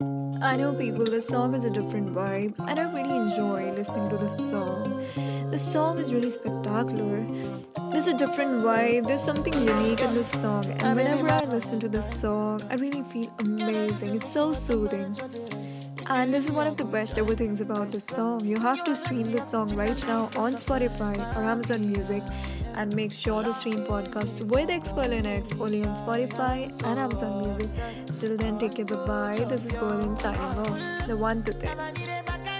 I know people, this song is a different vibe, and I really enjoy listening to this song. This song is really spectacular. There's a different vibe, there's something unique in this song, and whenever I listen to this song, I really feel amazing. It's so soothing. And this is one of the best ever things about this song. You have to stream this song right now on Spotify or Amazon Music and make sure to stream podcasts with Expo Linux only on Spotify and Amazon Music. Till then, take care. Bye bye. This is Berlin signing off. The one to thing.